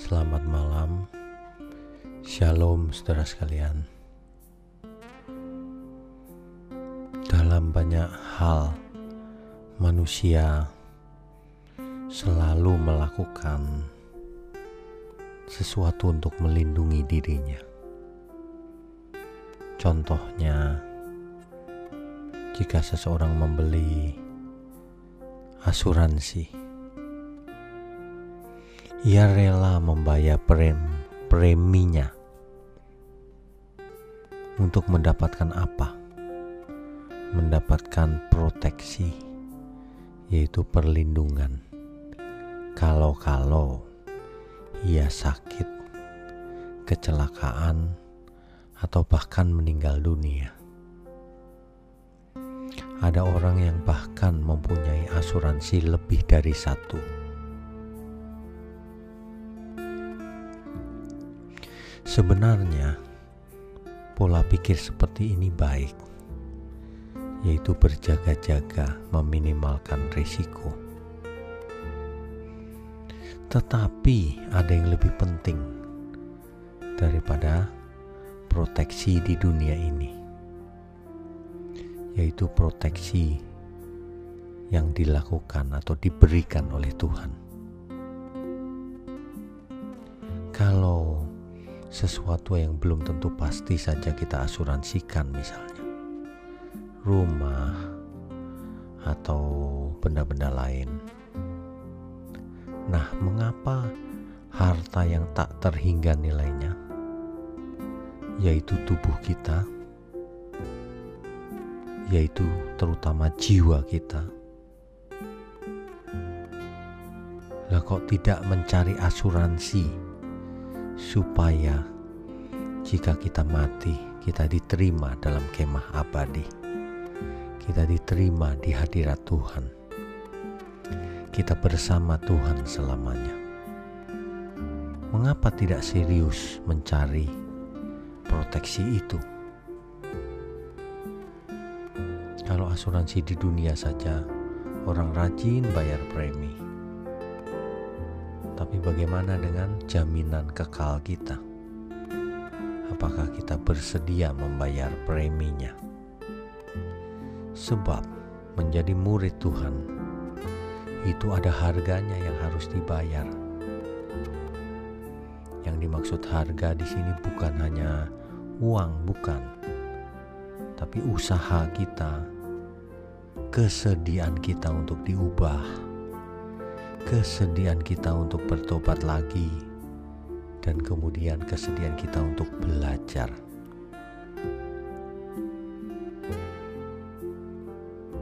Selamat malam, Shalom, saudara sekalian. Dalam banyak hal, manusia selalu melakukan sesuatu untuk melindungi dirinya. Contohnya, jika seseorang membeli asuransi ia rela membayar prem, preminya untuk mendapatkan apa? Mendapatkan proteksi, yaitu perlindungan. Kalau-kalau ia sakit, kecelakaan, atau bahkan meninggal dunia. Ada orang yang bahkan mempunyai asuransi lebih dari satu Sebenarnya, pola pikir seperti ini baik, yaitu berjaga-jaga meminimalkan risiko. Tetapi ada yang lebih penting daripada proteksi di dunia ini, yaitu proteksi yang dilakukan atau diberikan oleh Tuhan. Kalau sesuatu yang belum tentu pasti saja kita asuransikan misalnya. Rumah atau benda-benda lain. Nah, mengapa harta yang tak terhingga nilainya? Yaitu tubuh kita. Yaitu terutama jiwa kita. Lah kok tidak mencari asuransi supaya jika kita mati, kita diterima dalam kemah abadi. Kita diterima di hadirat Tuhan. Kita bersama Tuhan selamanya. Mengapa tidak serius mencari proteksi itu? Kalau asuransi di dunia saja, orang rajin bayar premi tapi bagaimana dengan jaminan kekal kita? Apakah kita bersedia membayar preminya? Sebab menjadi murid Tuhan itu ada harganya yang harus dibayar. Yang dimaksud harga di sini bukan hanya uang, bukan, tapi usaha kita, kesediaan kita untuk diubah kesediaan kita untuk bertobat lagi, dan kemudian kesediaan kita untuk belajar.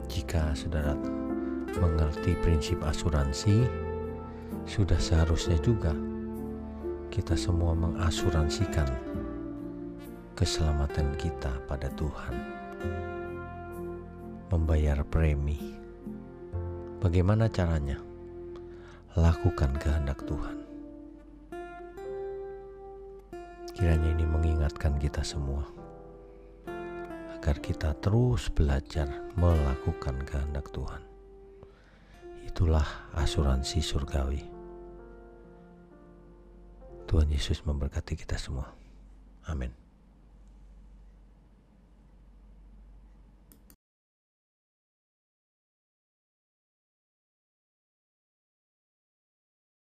Jika saudara mengerti prinsip asuransi, sudah seharusnya juga kita semua mengasuransikan keselamatan kita pada Tuhan. Membayar premi. Bagaimana caranya? Lakukan kehendak Tuhan. Kiranya ini mengingatkan kita semua agar kita terus belajar melakukan kehendak Tuhan. Itulah asuransi surgawi. Tuhan Yesus memberkati kita semua. Amin.